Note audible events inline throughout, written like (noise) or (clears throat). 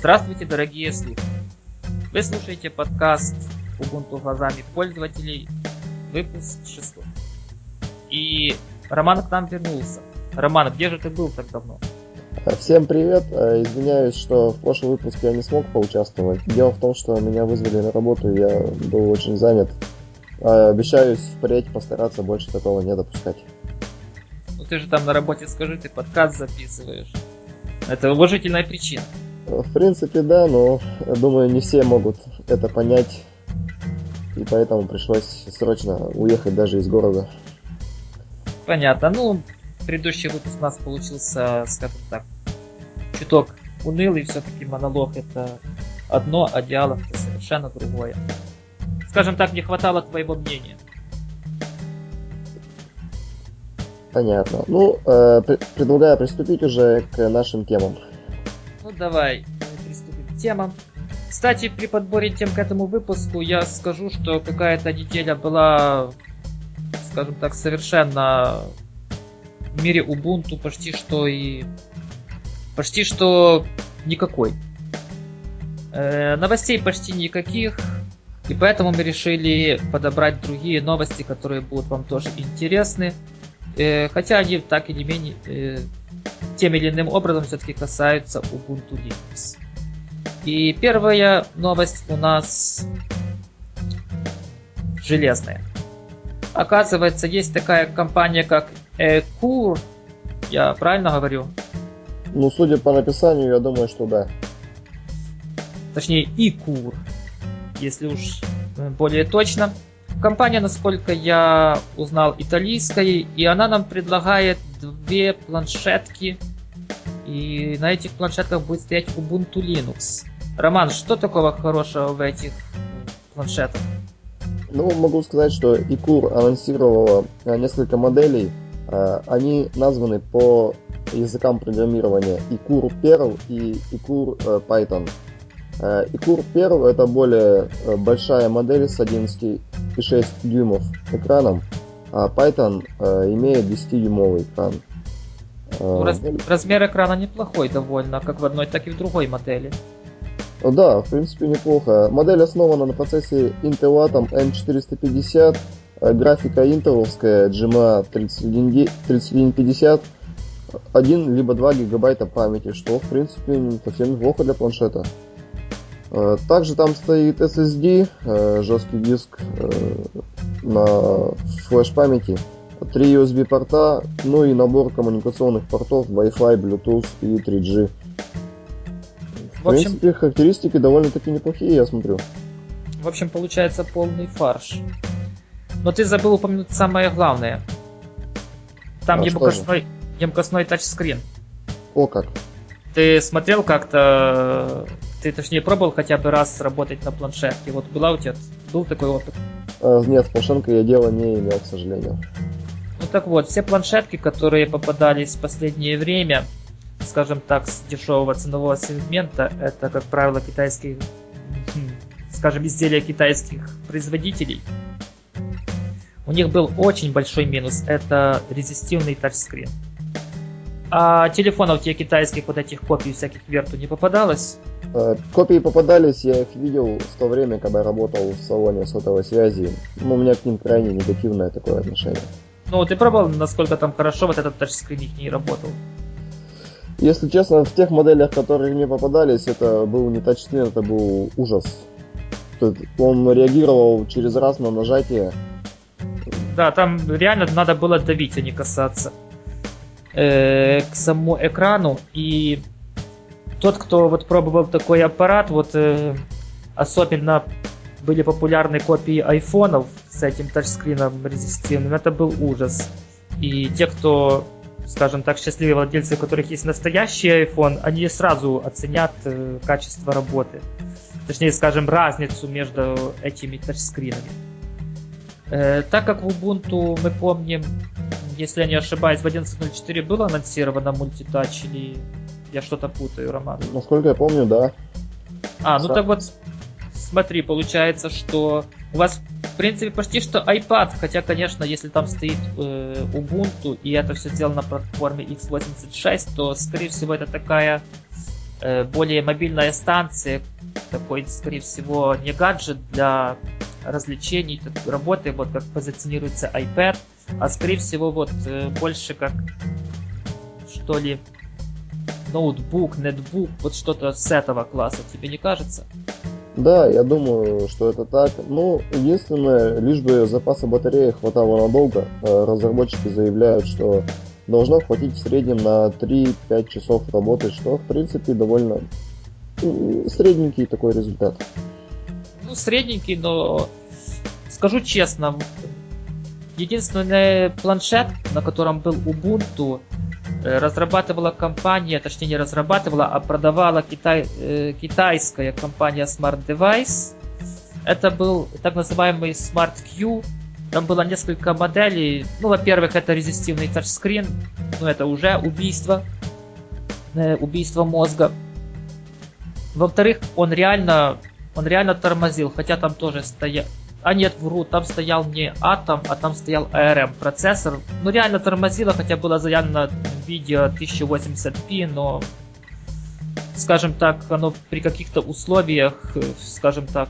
Здравствуйте, дорогие слушатели! Вы слушаете подкаст Ubuntu глазами пользователей, выпуск 6. И Роман к нам вернулся. Роман, где же ты был так давно? Всем привет! Э, извиняюсь, что в прошлом выпуске я не смог поучаствовать. Дело в том, что меня вызвали на работу, и я был очень занят. Э, обещаюсь впредь постараться больше такого не допускать. Ну ты же там на работе скажи, ты подкаст записываешь. Это уважительная причина. В принципе, да, но думаю, не все могут это понять. И поэтому пришлось срочно уехать даже из города. Понятно. Ну, предыдущий выпуск у нас получился, скажем так, чуток унылый. Все-таки монолог это одно, а диалог это совершенно другое. Скажем так, не хватало твоего мнения. Понятно. Ну, э, предлагаю приступить уже к нашим темам. Ну давай, приступим к темам. Кстати, при подборе тем к этому выпуску я скажу, что какая-то неделя была, скажем так, совершенно в мире Ubuntu почти что и почти что никакой. Э, новостей почти никаких, и поэтому мы решили подобрать другие новости, которые будут вам тоже интересны. Э, хотя они так или менее э, тем или иным образом все-таки касаются Ubuntu Linux. И первая новость у нас железная. Оказывается, есть такая компания, как Ecur. Я правильно говорю? Ну, судя по написанию, я думаю, что да. Точнее, Icur, если уж более точно. Компания, насколько я узнал, итальянская, и она нам предлагает две планшетки. И на этих планшетках будет стоять Ubuntu Linux. Роман, что такого хорошего в этих планшетах? Ну, могу сказать, что Икур анонсировала э, несколько моделей. Э, они названы по языкам программирования Икур Perl и Икур э, Python. Икур Perl это более большая модель с 11,6 дюймов экраном, а Python имеет 10-дюймовый экран. Ну, раз, размер экрана неплохой довольно, как в одной, так и в другой модели. Да, в принципе неплохо. Модель основана на процессе Intel Atom N450, э, графика интеловская GMA 3150, 1 либо 2 гигабайта памяти, что в принципе совсем неплохо для планшета. Э, также там стоит SSD, э, жесткий диск на флеш памяти, 3 USB порта, ну и набор коммуникационных портов Wi-Fi, Bluetooth и 3G. В, в общем, принципе, характеристики довольно-таки неплохие, я смотрю. В общем, получается полный фарш. Но ты забыл упомянуть самое главное. Там а емкостной, емкостной тачскрин. О как. Ты смотрел как-то, ты точнее пробовал хотя бы раз работать на планшетке? Вот была у тебя, был такой опыт? А, нет, с планшеткой я дела не имел, к сожалению. Ну так вот, все планшетки, которые попадались в последнее время, скажем так, с дешевого ценового сегмента, это, как правило, китайские, скажем, изделия китайских производителей. У них был очень большой минус, это резистивный тачскрин. А телефонов тебе китайских вот этих копий всяких верту не попадалось? Э, копии попадались, я их видел в то время, когда работал в салоне сотовой связи. Но у меня к ним крайне негативное такое отношение. Ну, ты пробовал, насколько там хорошо вот этот тачскрин не работал? Если честно, в тех моделях, которые мне попадались, это был не тачскрин, это был ужас. Он реагировал через раз на нажатие. Да, там реально надо было давить, а не касаться э, к самому экрану. И тот, кто вот пробовал такой аппарат, вот э, особенно были популярны копии айфонов с этим тачскрином резистивным, это был ужас. И те, кто скажем так, счастливые владельцы, у которых есть настоящий iPhone, они сразу оценят э, качество работы. Точнее, скажем, разницу между этими тачскринами. Э, так как в Ubuntu мы помним, если я не ошибаюсь, в 11.04 было анонсировано мультитач или я что-то путаю, Роман? Насколько я помню, да. А, ну так вот, смотри, получается, что у вас принципе, почти что iPad, хотя, конечно, если там стоит э, Ubuntu и это все сделано на платформе x86, то, скорее всего, это такая э, более мобильная станция, такой, скорее всего, не гаджет для развлечений, работы, вот как позиционируется iPad, а скорее всего вот э, больше как что ли ноутбук, нетбук, вот что-то с этого класса, тебе не кажется? Да, я думаю, что это так. Ну, единственное, лишь бы запаса батареи хватало надолго, э, разработчики заявляют, что должно хватить в среднем на 3-5 часов работы, что, в принципе, довольно средненький такой результат. Ну, средненький, но скажу честно, единственный планшет, на котором был Ubuntu, разрабатывала компания, точнее не разрабатывала, а продавала китай, э, китайская компания Smart Device. Это был так называемый Smart Q. Там было несколько моделей. Ну, во-первых, это резистивный тачскрин. Ну, это уже убийство. Э, убийство мозга. Во-вторых, он реально, он реально тормозил, хотя там тоже стоял, а нет, вру, там стоял не Atom, а там стоял ARM процессор. Ну реально тормозило, хотя было заявлено видео 1080p, но скажем так, оно при каких-то условиях, скажем так,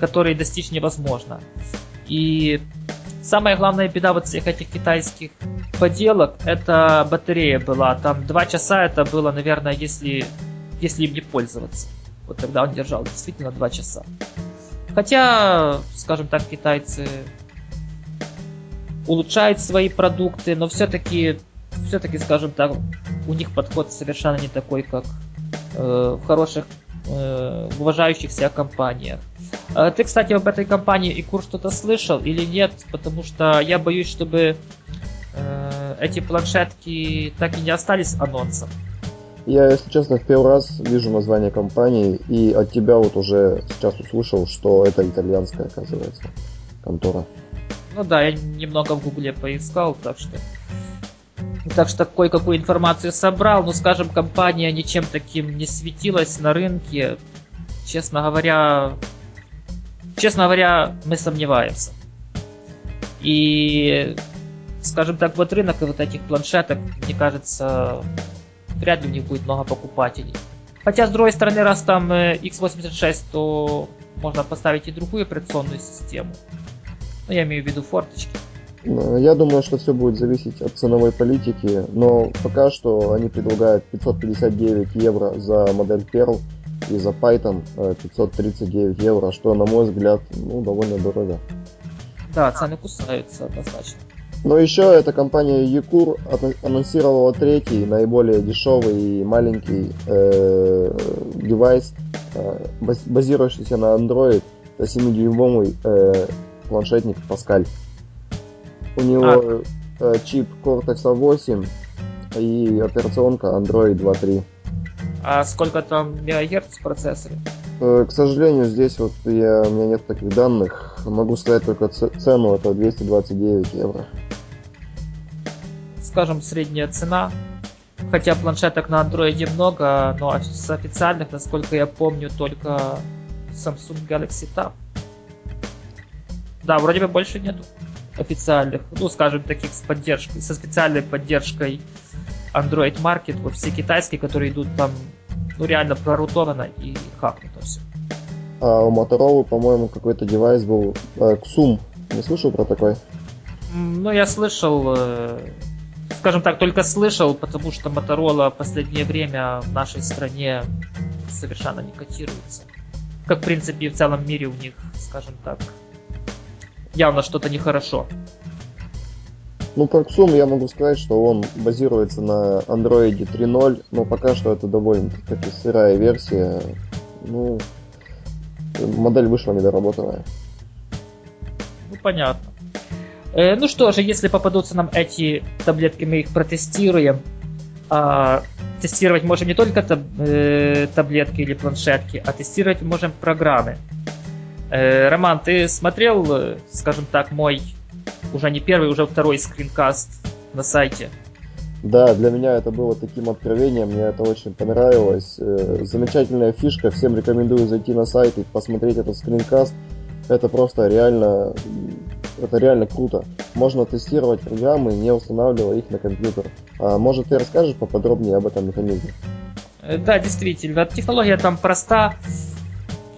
которые достичь невозможно. И самая главная беда вот всех этих китайских поделок, это батарея была. Там два часа это было, наверное, если, если им не пользоваться. Вот тогда он держал действительно два часа. Хотя, скажем так, китайцы улучшают свои продукты, но все-таки, все-таки, скажем так, у них подход совершенно не такой, как э, в хороших, э, уважающих себя компаниях. Э, ты, кстати, об этой компании и курс что-то слышал или нет? Потому что я боюсь, чтобы э, эти планшетки так и не остались анонсом. Я, если честно, в первый раз вижу название компании, и от тебя вот уже сейчас услышал, что это итальянская, оказывается, контора. Ну да, я немного в гугле поискал, так что... Так что кое-какую информацию собрал, ну, скажем, компания ничем таким не светилась на рынке. Честно говоря, честно говоря, мы сомневаемся. И, скажем так, вот рынок вот этих планшеток, мне кажется, вряд ли у них будет много покупателей. Хотя, с другой стороны, раз там э, x86, то можно поставить и другую операционную систему. Ну, я имею в виду форточки. Ну, я думаю, что все будет зависеть от ценовой политики, но пока что они предлагают 559 евро за модель Perl и за Python 539 э, евро, что, на мой взгляд, ну, довольно дорого. Да, цены кусаются однозначно. Но еще эта компания Якур анонсировала третий, наиболее дешевый и маленький э, девайс, э, базирующийся на Android, это 7-дюймовый э, планшетник Pascal. У него а. э, чип Cortex A8 и операционка Android 2.3. А сколько там мегагерц в процессоре? Э, к сожалению, здесь вот я, у меня нет таких данных. Могу сказать только цену, это 229 евро скажем, средняя цена. Хотя планшеток на андроиде много, но с официальных, насколько я помню, только Samsung Galaxy Tab. Да, вроде бы больше нету официальных, ну, скажем, таких с поддержкой, со специальной поддержкой Android Market, вот все китайские, которые идут там, ну, реально прорутовано и хакнуто все. А у Motorola, по-моему, какой-то девайс был, э, Xum, не слышал про такой? Ну, я слышал, э, скажем так, только слышал, потому что Motorola в последнее время в нашей стране совершенно не котируется. Как, в принципе, и в целом мире у них, скажем так, явно что-то нехорошо. Ну, про Xum я могу сказать, что он базируется на Android 3.0, но пока что это довольно-таки сырая версия. Ну, модель вышла недоработанная. Ну, понятно. Э, ну что же, если попадутся нам эти таблетки, мы их протестируем. А, тестировать можем не только таб, э, таблетки или планшетки, а тестировать можем программы. Э, Роман, ты смотрел, э, скажем так, мой уже не первый, уже второй скринкаст на сайте? Да, для меня это было таким откровением, мне это очень понравилось. Э, замечательная фишка, всем рекомендую зайти на сайт и посмотреть этот скринкаст. Это просто реально это реально круто. Можно тестировать программы, не устанавливая их на компьютер. А может ты расскажешь поподробнее об этом механизме? Э, да, действительно, технология там проста.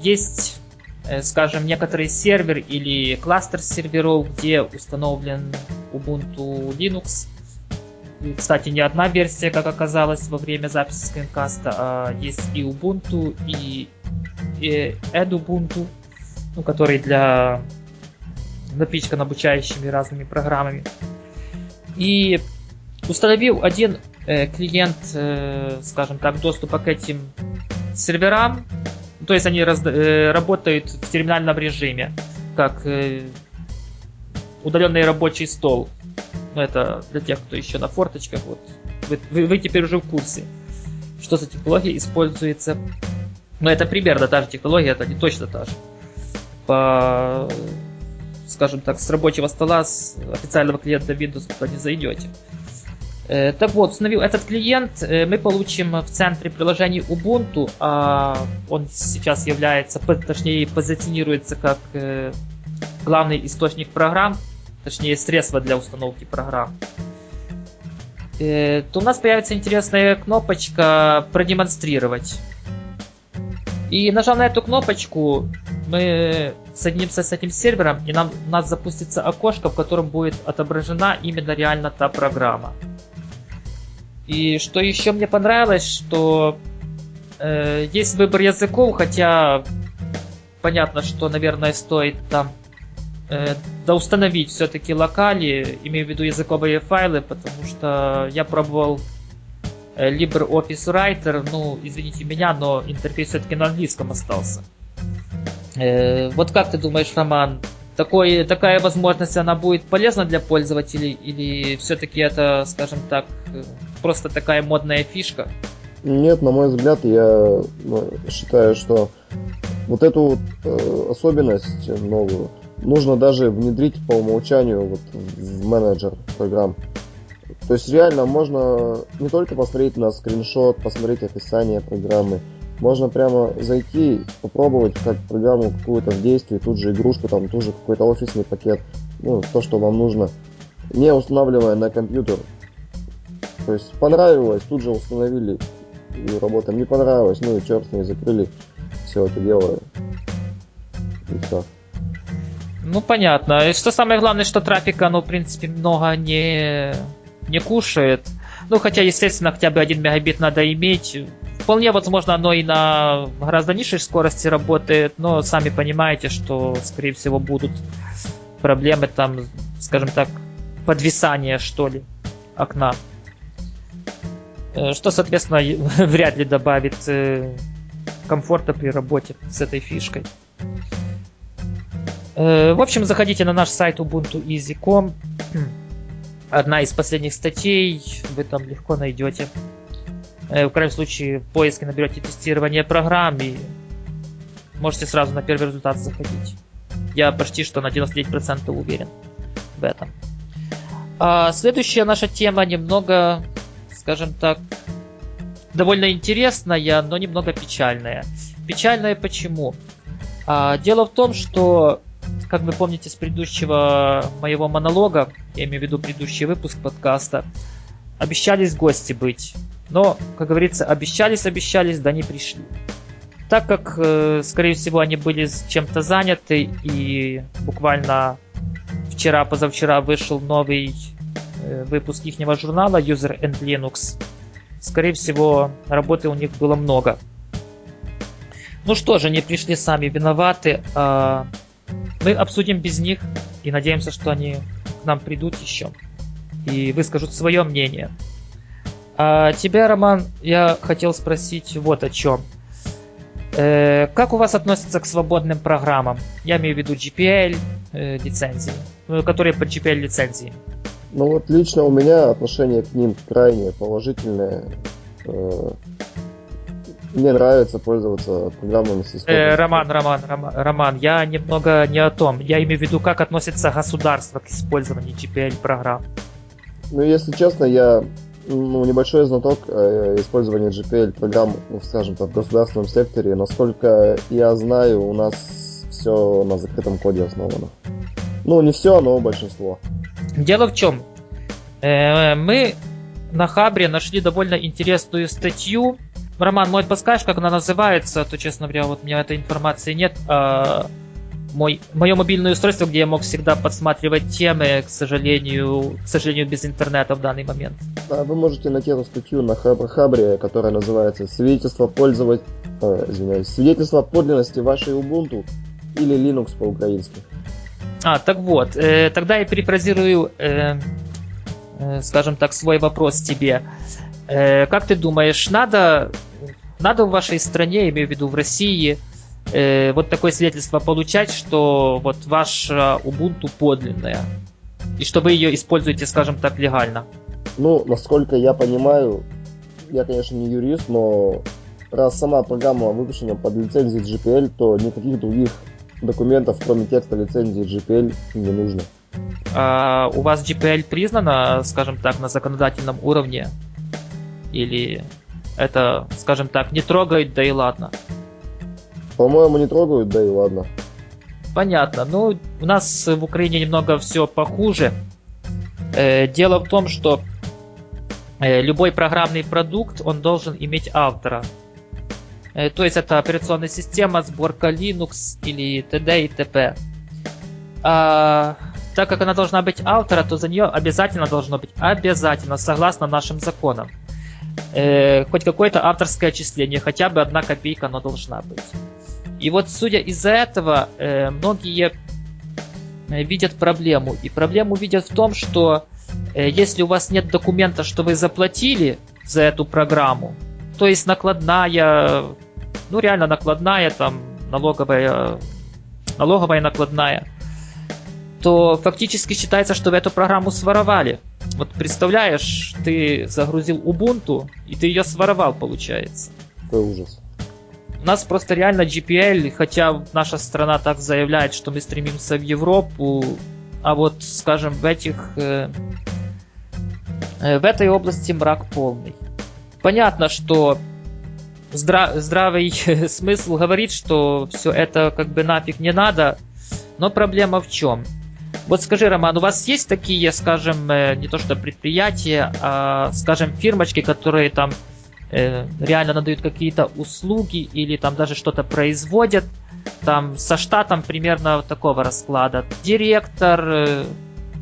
Есть, э, скажем, некоторый сервер или кластер серверов, где установлен Ubuntu Linux. И, кстати, не одна версия, как оказалось во время записи скринкаста, а есть и Ubuntu, и, и EdUbuntu, ну, который для напичкан обучающими разными программами. И установил один э, клиент, э, скажем так, доступа к этим серверам. То есть они раз, э, работают в терминальном режиме, как э, удаленный рабочий стол. Ну, это для тех, кто еще на форточках. Вот. Вы, вы, вы теперь уже в курсе, что за технология используется. Но это примерно та же технология, это не точно та же. По, скажем так, с рабочего стола, с официального клиента Windows туда не зайдете. Э, так вот, установил этот клиент, э, мы получим в центре приложения Ubuntu, а он сейчас является, точнее, позиционируется как э, главный источник программ, точнее, средства для установки программ. То у нас появится интересная кнопочка «Продемонстрировать». И нажав на эту кнопочку, мы соединимся с этим сервером, и нам, у нас запустится окошко, в котором будет отображена именно реально та программа. И что еще мне понравилось, что э, есть выбор языков, хотя понятно, что, наверное, стоит там э, доустановить все-таки локали, имею в виду языковые файлы, потому что я пробовал э, LibreOffice Writer, ну, извините меня, но интерфейс все-таки на английском остался. Э, вот как ты думаешь, Роман, такой, такая возможность, она будет полезна для пользователей или все-таки это, скажем так, просто такая модная фишка? Нет, на мой взгляд, я ну, считаю, что вот эту э, особенность новую нужно даже внедрить по умолчанию вот, в менеджер программ. То есть реально можно не только посмотреть на скриншот, посмотреть описание программы, можно прямо зайти, попробовать как программу какую-то в действии, тут же игрушку, там тоже какой-то офисный пакет, ну, то, что вам нужно, не устанавливая на компьютер. То есть понравилось, тут же установили и работаем. Не понравилось, ну и черт с ней закрыли все это дело. И все. Ну, понятно. И что самое главное, что трафика, ну, в принципе, много не, не кушает. Ну, хотя, естественно, хотя бы один мегабит надо иметь. Вполне возможно, оно и на гораздо низшей скорости работает, но сами понимаете, что, скорее всего, будут проблемы там, скажем так, подвисания, что ли, окна. Э, что, соответственно, (laughs) вряд ли добавит э, комфорта при работе с этой фишкой. Э, в общем, заходите на наш сайт ubuntueasy.com. (clears throat) Одна из последних статей, вы там легко найдете в крайнем случае, в поиске наберете тестирование программ и можете сразу на первый результат заходить. Я почти что на 99% уверен в этом. А следующая наша тема немного, скажем так, довольно интересная, но немного печальная. Печальная почему? А, дело в том, что, как вы помните с предыдущего моего монолога, я имею в виду предыдущий выпуск подкаста, обещались гости быть. Но, как говорится, обещались, обещались, да не пришли. Так как, э, скорее всего, они были чем-то заняты, и буквально вчера, позавчера вышел новый э, выпуск их журнала User and Linux, скорее всего, работы у них было много. Ну что же, они пришли сами виноваты. А мы обсудим без них и надеемся, что они к нам придут еще и выскажут свое мнение. А тебя, Роман, я хотел спросить вот о чем. Э, как у вас относятся к свободным программам? Я имею в виду GPL э, лицензии, э, которые под GPL лицензии. Ну вот лично у меня отношение к ним крайне положительное. Э, мне нравится пользоваться программами с э, Роман, Роман, Роман, Роман, я немного не о том. Я имею в виду, как относится государство к использованию GPL программ. Ну, если честно, я ну, небольшой знаток э, использования GPL программ, ну, скажем так, в государственном секторе. Насколько я знаю, у нас все на закрытом коде основано. Ну, не все, но большинство. Дело в чем? Э, мы на Хабре нашли довольно интересную статью Роман, может, подскажешь, как она называется? То, честно говоря, вот у меня этой информации нет. А, мой, мое мобильное устройство, где я мог всегда подсматривать темы, к сожалению, к сожалению, без интернета в данный момент. Да, вы можете найти эту статью на Хабре, которая называется «Свидетельство пользовать... Э, извиняюсь, свидетельство подлинности вашей Ubuntu или Linux по-украински». А, так вот, э, тогда я перефразирую, э, э, скажем так, свой вопрос тебе. Э, как ты думаешь, надо, надо в вашей стране, имею в виду в России, э, вот такое свидетельство получать, что вот ваша Ubuntu подлинная, и что вы ее используете, скажем так, легально? Ну, насколько я понимаю, я, конечно, не юрист, но раз сама программа выпущена под лицензией GPL, то никаких других документов, кроме текста лицензии GPL, не нужно. А у вас GPL признана, скажем так, на законодательном уровне? Или это, скажем так, не трогает, да и ладно? По-моему, не трогают, да и ладно. Понятно. Ну, у нас в Украине немного все похуже. Э, дело в том, что э, любой программный продукт, он должен иметь автора. Э, то есть это операционная система, сборка Linux или т.д. и т.п. А, так как она должна быть автора, то за нее обязательно должно быть обязательно, согласно нашим законам. Э, хоть какое-то авторское отчисление, хотя бы одна копейка оно должна быть. И вот судя из-за этого, э, многие э, видят проблему. И проблему видят в том, что э, если у вас нет документа, что вы заплатили за эту программу, то есть накладная, ну реально накладная, там налоговая, налоговая накладная, то фактически считается, что вы эту программу своровали. Вот представляешь, ты загрузил Ubuntu, и ты ее своровал, получается. Какой ужас. У нас просто реально GPL, хотя наша страна так заявляет, что мы стремимся в Европу, а вот, скажем, в этих... Э, э, в этой области мрак полный. Понятно, что здра- здравый (laughs) смысл говорит, что все это как бы нафиг не надо, но проблема в чем? Вот скажи, Роман, у вас есть такие, скажем, э, не то что предприятия, а, скажем, фирмочки, которые там э, реально надают какие-то услуги или там даже что-то производят, там со штатом примерно такого расклада. Директор, э,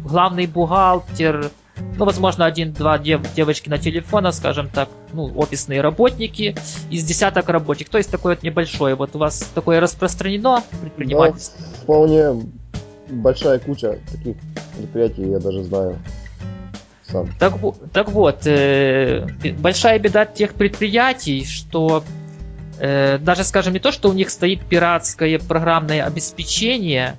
главный бухгалтер, ну, возможно, один-два дев, девочки на телефонах, скажем так, ну, офисные работники, из десяток рабочих. То есть такое вот небольшое. Вот у вас такое распространено предпринимательство? Да, вполне большая куча таких предприятий, я даже знаю сам. Так, так вот, э, большая беда тех предприятий, что э, даже, скажем, не то, что у них стоит пиратское программное обеспечение,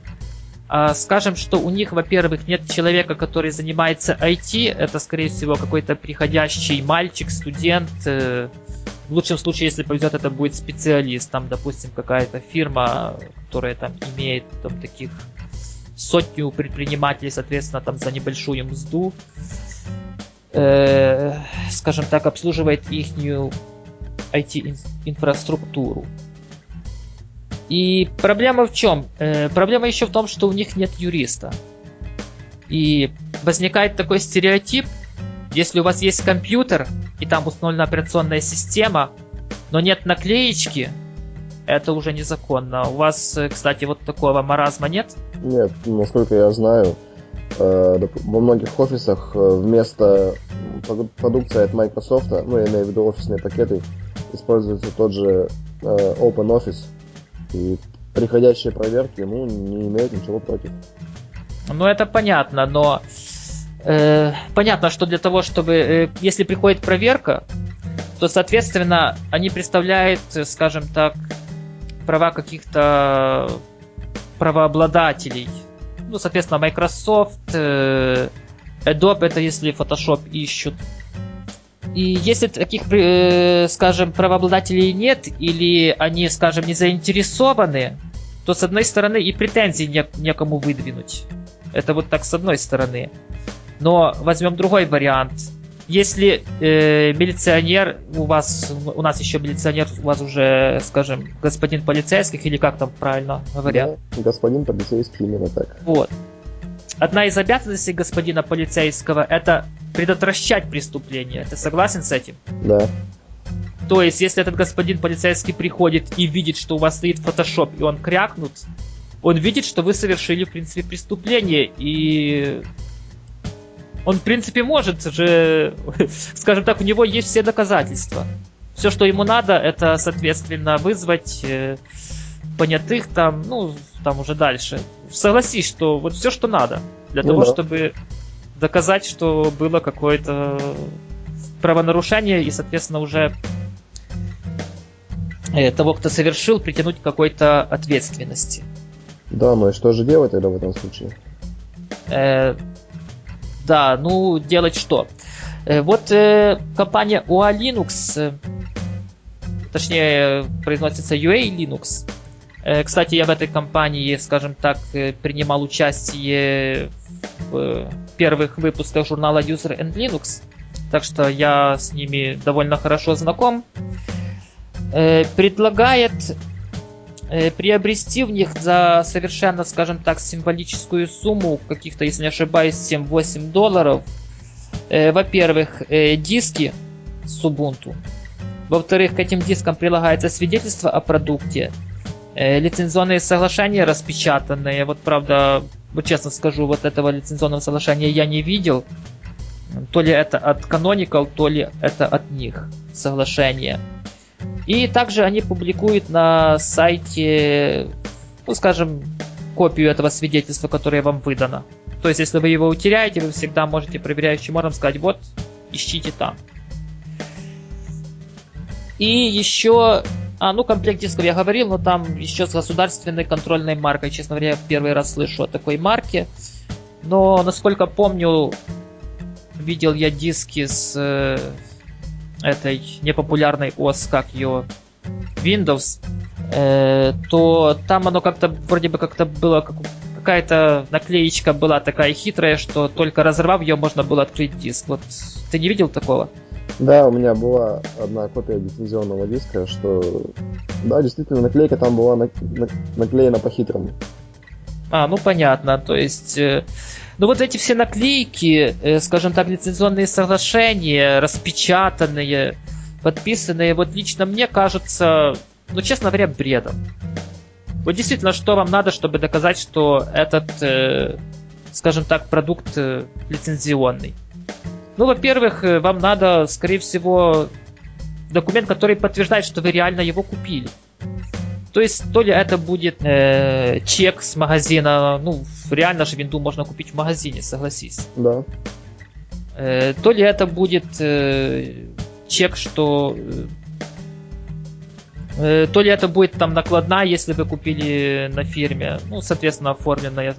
а скажем, что у них, во-первых, нет человека, который занимается IT, это, скорее всего, какой-то приходящий мальчик, студент, э, в лучшем случае, если повезет, это будет специалист, там, допустим, какая-то фирма, которая там имеет там таких сотню предпринимателей, соответственно, там за небольшую мзду э, скажем так, обслуживает их IT-инфраструктуру. И проблема в чем? Э, проблема еще в том, что у них нет юриста. И возникает такой стереотип, если у вас есть компьютер, и там установлена операционная система, но нет наклеечки, это уже незаконно. У вас, э, кстати, вот такого маразма нет? Нет, насколько я знаю, Э, во многих офисах э, вместо продукции от Microsoft, ну, я имею в виду офисные пакеты, используется тот же э, OpenOffice. И приходящие проверки, ну, не имеют ничего против. Ну, это понятно, но э, понятно, что для того, чтобы, э, если приходит проверка, то, соответственно, они представляют, скажем так, права каких-то правообладателей ну, соответственно, Microsoft, э, Adobe, это если Photoshop ищут. И если таких, э, скажем, правообладателей нет, или они, скажем, не заинтересованы, то, с одной стороны, и претензий не, некому выдвинуть. Это вот так с одной стороны. Но возьмем другой вариант – если э, милиционер у вас, у нас еще милиционер, у вас уже, скажем, господин полицейский, или как там правильно говорят? Да, господин полицейский, именно так. Вот. Одна из обязанностей господина полицейского это предотвращать преступление. Ты согласен с этим? Да. То есть, если этот господин полицейский приходит и видит, что у вас стоит фотошоп, и он крякнут, он видит, что вы совершили, в принципе, преступление, и он, в принципе, может же, (laughs) скажем так, у него есть все доказательства. Все, что ему надо, это, соответственно, вызвать э, понятых там, ну, там уже дальше. Согласись, что вот все, что надо для ну, того, да. чтобы доказать, что было какое-то правонарушение и, соответственно, уже э, того, кто совершил, притянуть к какой-то ответственности. Да, ну и что же делать тогда в этом случае? Э, да, ну делать что? Э, вот э, компания UA Linux, э, точнее произносится UA Linux. Э, кстати, я в этой компании, скажем так, э, принимал участие в первых выпусках журнала User and Linux, так что я с ними довольно хорошо знаком. Э, предлагает приобрести в них за совершенно, скажем так, символическую сумму, каких-то, если не ошибаюсь, 7-8 долларов, э, во-первых, э, диски с Ubuntu, во-вторых, к этим дискам прилагается свидетельство о продукте, лицензионные соглашения распечатанные, вот правда, вот честно скажу, вот этого лицензионного соглашения я не видел, то ли это от Canonical, то ли это от них соглашение. И также они публикуют на сайте, ну, скажем, копию этого свидетельства, которое вам выдано. То есть, если вы его утеряете, вы всегда можете проверяющим органам сказать, вот, ищите там. И еще, а, ну, комплект дисков я говорил, но там еще с государственной контрольной маркой. Честно говоря, я первый раз слышу о такой марке. Но, насколько помню, видел я диски с э, этой непопулярной ОС, как ее Windows, э, то там оно как-то вроде бы как-то было как, какая-то наклеечка была такая хитрая, что только разорвав ее можно было открыть диск. Вот ты не видел такого? Да, у меня была одна копия лицензионного диска, что да, действительно наклейка там была на, на, наклеена по-хитрому. А, ну понятно, то есть э, ну вот эти все наклейки, э, скажем так, лицензионные соглашения, распечатанные, подписанные, вот лично мне кажется, ну честно говоря, бредом. Вот действительно, что вам надо, чтобы доказать, что этот, э, скажем так, продукт лицензионный? Ну, во-первых, вам надо, скорее всего, документ, который подтверждает, что вы реально его купили. То есть, то ли это будет э, чек с магазина, ну, реально же винду можно купить в магазине, согласись. Да. Э, то ли это будет э, чек, что... Э, то ли это будет там накладная, если вы купили на фирме, ну, соответственно, оформленная.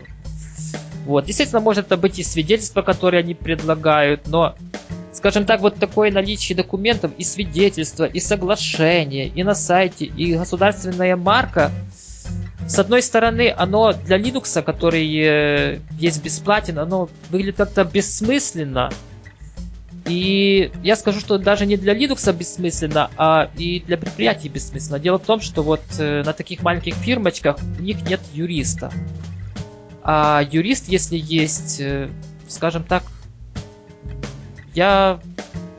Вот. Естественно, может это быть и свидетельство, которое они предлагают, но скажем так, вот такое наличие документов и свидетельства, и соглашения, и на сайте, и государственная марка, с одной стороны, оно для Linux, который э, есть бесплатен, оно выглядит как-то бессмысленно. И я скажу, что даже не для Linux бессмысленно, а и для предприятий бессмысленно. Дело в том, что вот э, на таких маленьких фирмочках у них нет юриста. А юрист, если есть, э, скажем так, я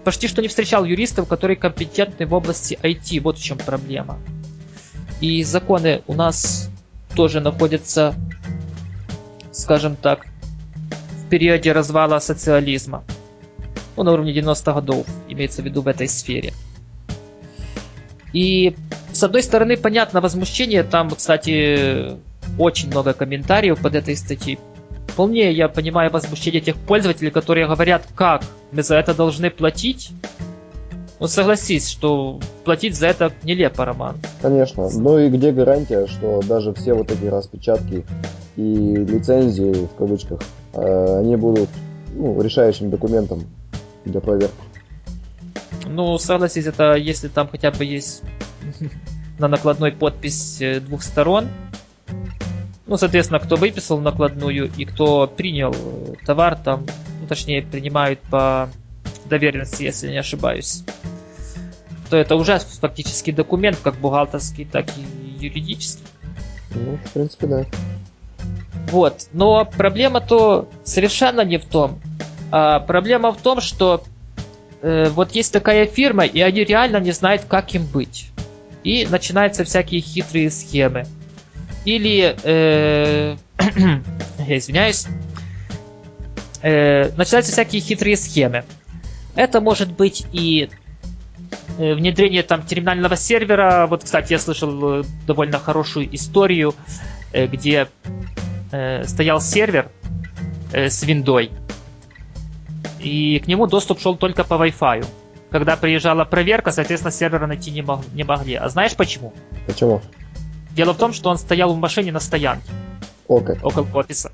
почти что не встречал юристов, которые компетентны в области IT. Вот в чем проблема. И законы у нас тоже находятся, скажем так, в периоде развала социализма. Ну, на уровне 90-х годов, имеется в виду в этой сфере. И с одной стороны, понятно возмущение. Там, кстати, очень много комментариев под этой статьей Вполне я понимаю возмущение тех пользователей, которые говорят, как мы за это должны платить. Ну согласись, что платить за это нелепо, Роман. Конечно. Ну и где гарантия, что даже все вот эти распечатки и лицензии, в кавычках, э, они будут ну, решающим документом для проверки? Ну, согласись, это если там хотя бы есть (laughs) на накладной подпись э, двух сторон, ну, соответственно, кто выписал накладную и кто принял э, товар, там, ну, точнее, принимают по доверенности, если не ошибаюсь, то это уже фактически документ, как бухгалтерский, так и юридический. Ну, в принципе, да. Вот. Но проблема то совершенно не в том. А проблема в том, что э, вот есть такая фирма, и они реально не знают, как им быть. И начинаются всякие хитрые схемы. Или, э, (clears throat) извиняюсь, э, начинаются всякие хитрые схемы. Это может быть и э, внедрение там терминального сервера. Вот, кстати, я слышал э, довольно хорошую историю, э, где стоял сервер с виндой, и к нему доступ шел только по Wi-Fi. Когда приезжала проверка, соответственно, сервера найти не, мог, не могли. А знаешь почему? Почему? Дело в том, что он стоял в машине на стоянке. О, как. Около офиса.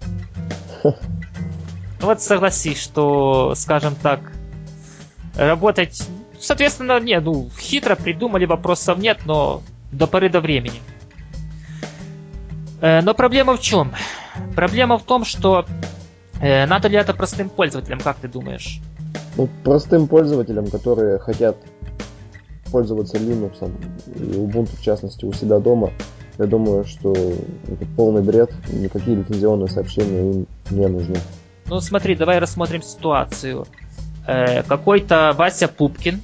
Вот согласись, что, скажем так, работать... Соответственно, не, ну, хитро придумали, вопросов нет, но до поры до времени. Э, но проблема в чем? Проблема в том, что э, надо ли это простым пользователям, как ты думаешь? Ну, простым пользователям, которые хотят пользоваться Linux и Ubuntu в частности у себя дома, я думаю, что это полный бред, никакие лицензионные сообщения им не нужны. Ну смотри, давай рассмотрим ситуацию. Э, какой-то Вася Пупкин,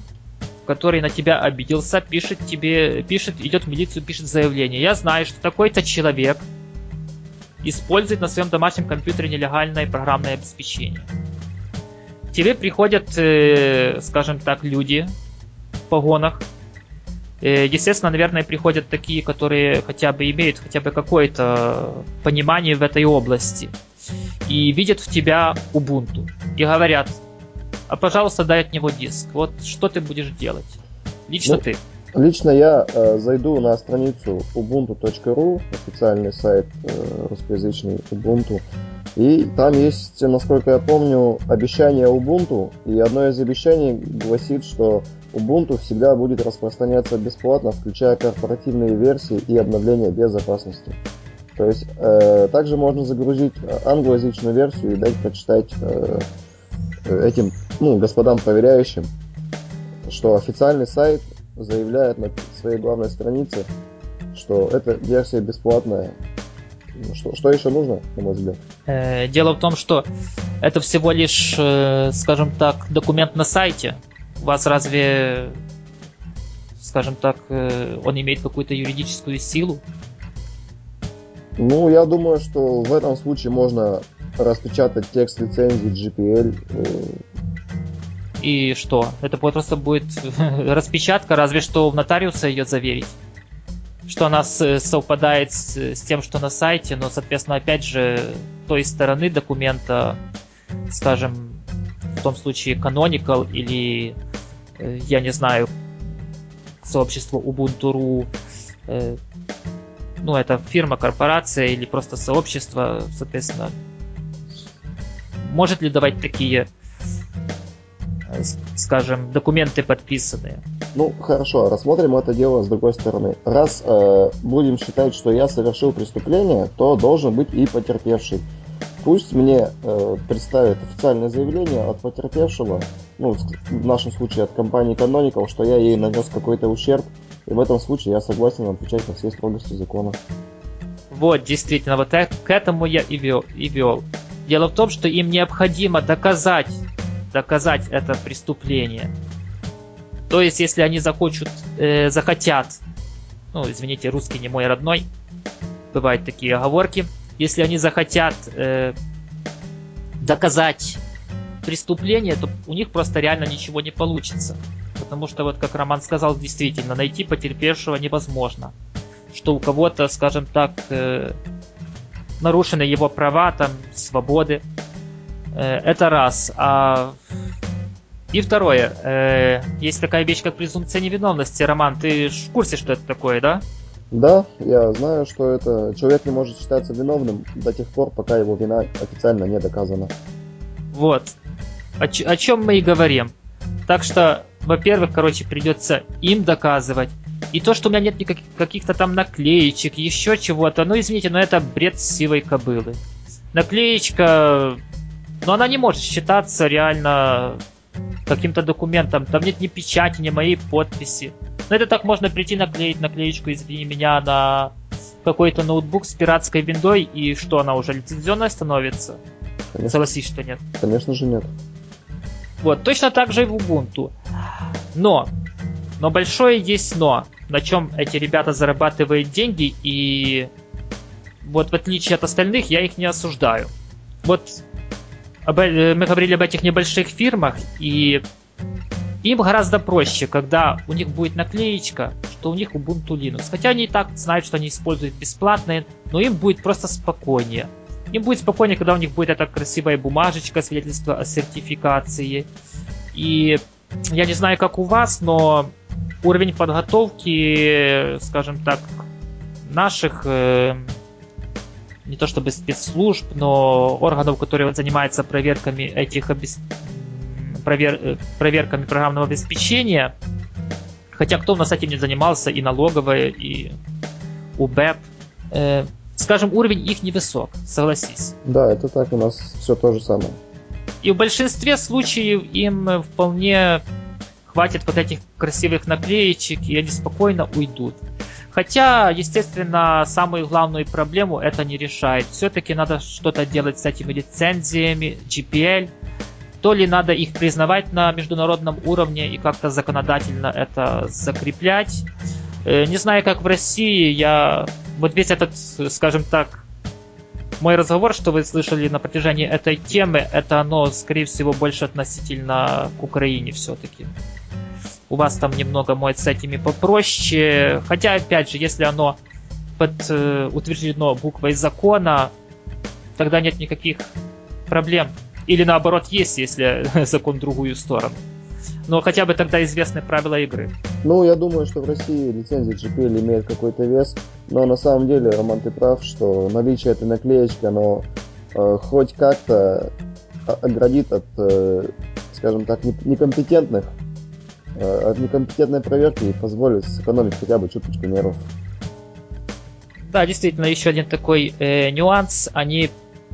который на тебя обиделся, пишет тебе, пишет, идет в милицию, пишет заявление. Я знаю, что такой-то человек использует на своем домашнем компьютере нелегальное программное обеспечение. тебе приходят, э, скажем так, люди в погонах. Э, естественно, наверное, приходят такие, которые хотя бы имеют хотя бы какое-то понимание в этой области и видят в тебя Ubuntu и говорят, а пожалуйста, дай от него диск. Вот что ты будешь делать? Лично ну, ты. Лично я э, зайду на страницу ubuntu.ru, официальный сайт э, русскоязычный Ubuntu, и там есть, насколько я помню, обещание Ubuntu, и одно из обещаний гласит, что Ubuntu всегда будет распространяться бесплатно, включая корпоративные версии и обновления безопасности. То есть э, также можно загрузить англоязычную версию и дать прочитать э, этим ну, господам проверяющим, что официальный сайт заявляет на своей главной странице, что эта версия бесплатная. Ну, что, что еще нужно, на мой взгляд? Э, дело в том, что это всего лишь, э, скажем так, документ на сайте. У вас разве, скажем так, э, он имеет какую-то юридическую силу? Ну, я думаю, что в этом случае можно распечатать текст лицензии GPL. Э. И что? Это просто будет (laughs) распечатка, разве что в нотариуса ее заверить. Что она совпадает с, с тем, что на сайте, но, соответственно, опять же, той стороны документа, скажем, в том случае Canonical или, я не знаю, сообщество Ubuntu.ru, э, ну, это фирма, корпорация или просто сообщество, соответственно, может ли давать такие, э, скажем, документы подписанные? Ну, хорошо, рассмотрим это дело с другой стороны. Раз э, будем считать, что я совершил преступление, то должен быть и потерпевший. Пусть мне э, представят официальное заявление от потерпевшего, ну, в нашем случае от компании Canonical, что я ей нанес какой-то ущерб, и в этом случае я согласен отвечать на все строгости закона. Вот, действительно, вот к этому я и вел. И вел. Дело в том, что им необходимо доказать, доказать это преступление. То есть, если они захочут, э, захотят, ну, извините, русский не мой родной, бывают такие оговорки, если они захотят э, доказать преступление, то у них просто реально ничего не получится. Потому что, вот как Роман сказал, действительно, найти потерпевшего невозможно. Что у кого-то, скажем так, э, нарушены его права, там, свободы. Э, это раз. А... И второе. Э, есть такая вещь, как презумпция невиновности. Роман, ты в курсе, что это такое, да? Да, я знаю, что это человек не может считаться виновным до тех пор, пока его вина официально не доказана. Вот. О, о чем мы и говорим. Так что, во-первых, короче, придется им доказывать. И то, что у меня нет никаких каких-то там наклеечек, еще чего-то, ну извините, но это бред сивой кобылы. Наклеечка, но она не может считаться реально каким-то документом. Там нет ни печати, ни моей подписи. Но это так можно прийти наклеить наклеечку, извини меня, на какой-то ноутбук с пиратской виндой, и что, она уже лицензионная становится? Конечно. Согласись, что нет. Конечно же нет. Вот, точно так же и в Ubuntu. Но, но большое есть но, на чем эти ребята зарабатывают деньги, и вот в отличие от остальных, я их не осуждаю. Вот э, мы говорили об этих небольших фирмах, и им гораздо проще, когда у них будет наклеечка, что у них Ubuntu Linux. Хотя они и так знают, что они используют бесплатные, но им будет просто спокойнее. Им будет спокойнее, когда у них будет эта красивая бумажечка, свидетельство о сертификации. И я не знаю, как у вас, но уровень подготовки, скажем так, наших э, не то чтобы спецслужб, но органов, которые занимаются проверками этих обес... провер... Э, проверками программного обеспечения. Хотя кто у нас этим не занимался, и налоговая, и УБЭП. Скажем, уровень их невысок, согласись. Да, это так, у нас все то же самое. И в большинстве случаев им вполне хватит вот этих красивых наклеечек, и они спокойно уйдут. Хотя, естественно, самую главную проблему это не решает. Все-таки надо что-то делать с этими лицензиями, GPL. То ли надо их признавать на международном уровне и как-то законодательно это закреплять. Э, не знаю, как в России, я вот весь этот, скажем так, мой разговор, что вы слышали на протяжении этой темы, это оно, скорее всего, больше относительно к Украине все-таки. У вас там немного может с этими попроще. Хотя, опять же, если оно под, э, утверждено буквой закона, тогда нет никаких проблем. Или наоборот есть, если (laughs) закон в другую сторону. Но хотя бы тогда известны правила игры. Ну, я думаю, что в России лицензия GPL имеет какой-то вес, но на самом деле, Роман, ты прав, что наличие этой наклеечки, оно э, хоть как-то оградит от, э, скажем так, некомпетентных, э, от некомпетентной проверки и позволит сэкономить хотя бы чуточку нервов. Да, действительно, еще один такой э, нюанс. Они,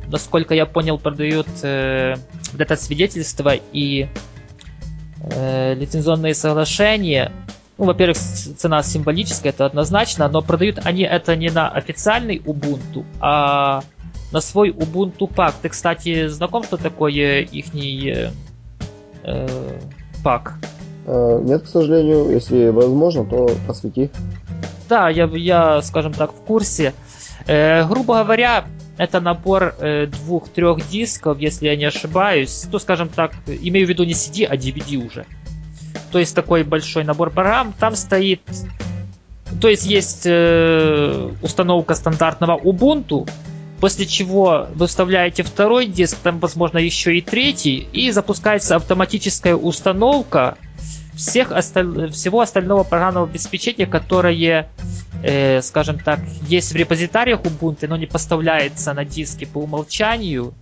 насколько я понял, продают э, это свидетельство и э, лицензионные соглашения, ну, во-первых, цена символическая, это однозначно, но продают они это не на официальный Ubuntu, а на свой Ubuntu пак. Ты, кстати, знаком, что такое ихний э, э, пак? Э, нет, к сожалению, если возможно, то просвети. Да, я, я скажем так, в курсе. Э, грубо говоря, это набор э, двух-трех дисков, если я не ошибаюсь. Ну, скажем так, имею в виду не CD, а DVD уже. То есть такой большой набор программ. Там стоит... То есть есть э, установка стандартного Ubuntu, после чего вы вставляете второй диск, там, возможно, еще и третий, и запускается автоматическая установка всех осталь... всего остального программного обеспечения, которое, э, скажем так, есть в репозитариях Ubuntu, но не поставляется на диске по умолчанию.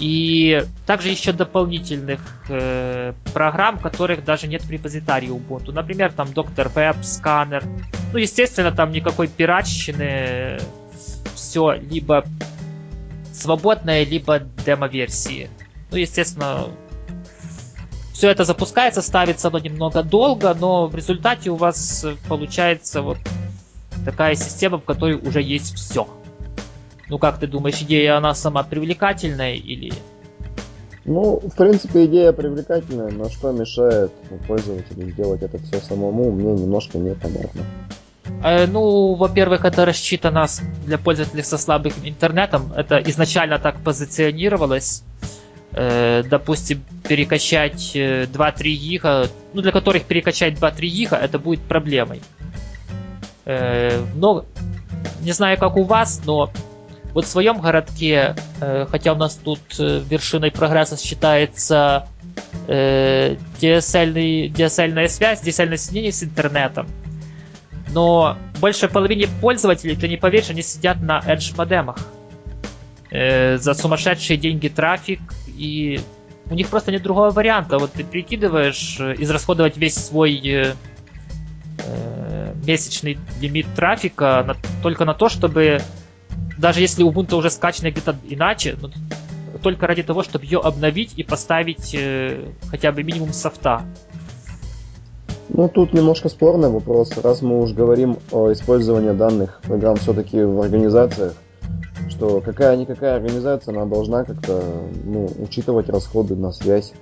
И также еще дополнительных э, программ, которых даже нет в репозитарии Ubuntu. Например, там Доктор Web, сканер. Ну, естественно, там никакой пиратщины. Все либо свободное, либо демо-версии. Ну, естественно, все это запускается, ставится оно немного долго, но в результате у вас получается вот такая система, в которой уже есть все. Ну как ты думаешь, идея она сама привлекательная или... Ну, в принципе, идея привлекательная, но что мешает пользователю сделать это все самому, мне немножко непонятно. Э, ну, во-первых, это рассчитано для пользователей со слабым интернетом. Это изначально так позиционировалось. Э, допустим, перекачать 2-3 э, гига, ну, для которых перекачать 2-3 гига, это будет проблемой. Э, но, не знаю, как у вас, но вот в своем городке, хотя у нас тут вершиной прогресса считается DSL, DSL связь, DSL соединение с интернетом, но больше половины пользователей, ты не поверишь, они сидят на Edge модемах за сумасшедшие деньги трафик, и у них просто нет другого варианта. Вот ты прикидываешь э, израсходовать весь свой э, э, месячный лимит трафика на, только на то, чтобы даже если Ubuntu уже скачано где-то иначе, но только ради того, чтобы ее обновить и поставить э, хотя бы минимум софта. Ну, тут немножко спорный вопрос. Раз мы уж говорим о использовании данных программ все-таки в организациях, что какая-никакая организация, она должна как-то ну, учитывать расходы на связь.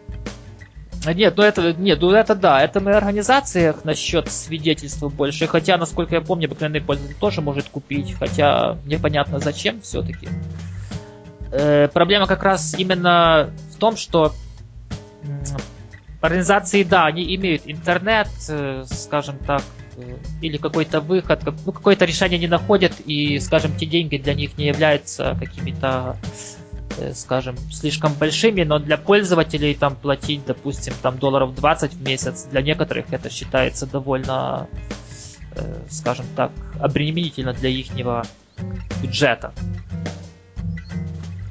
Нет, ну это, нет, ну это да, это на организациях насчет свидетельства больше, хотя, насколько я помню, обыкновенный пользователь тоже может купить, хотя непонятно зачем все-таки. Э, проблема как раз именно в том, что организации, да, они имеют интернет, э, скажем так, или какой-то выход, ну, какое-то решение не находят, и, скажем, те деньги для них не являются какими-то Э, скажем, слишком большими, но для пользователей там платить, допустим, там долларов 20 в месяц, для некоторых это считается довольно, э, скажем так, обременительно для их бюджета.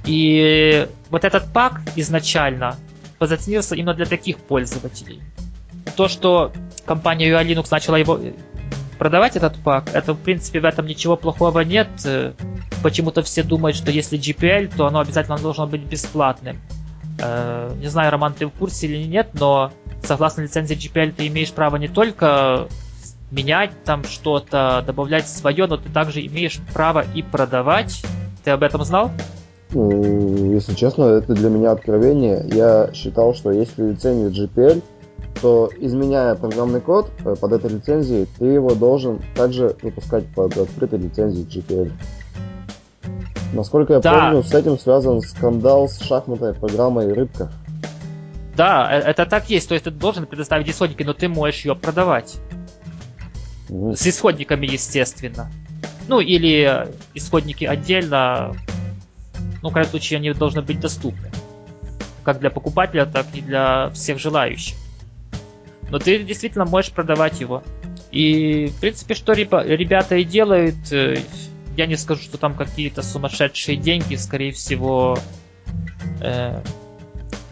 И вот этот пак изначально позиционировался именно для таких пользователей. То, что компания UI Linux начала его продавать этот пак, это в принципе в этом ничего плохого нет. Почему-то все думают, что если GPL, то оно обязательно должно быть бесплатным. Э, не знаю, Роман, ты в курсе или нет, но согласно лицензии GPL ты имеешь право не только менять там что-то, добавлять свое, но ты также имеешь право и продавать. Ты об этом знал? Если честно, это для меня откровение. Я считал, что если лицензия GPL, то изменяя программный код э, под этой лицензией, ты его должен также выпускать под открытой лицензией GPL. Насколько я да. помню, с этим связан скандал с шахматной программой «Рыбка». Да, э, это так есть. То есть ты должен предоставить исходники, но ты можешь ее продавать. Mm. С исходниками, естественно. Ну, или исходники отдельно. Ну, в крайнем случае, они должны быть доступны. Как для покупателя, так и для всех желающих. Но ты действительно можешь продавать его. И, в принципе, что ребята и делают, э, я не скажу, что там какие-то сумасшедшие деньги, скорее всего, э,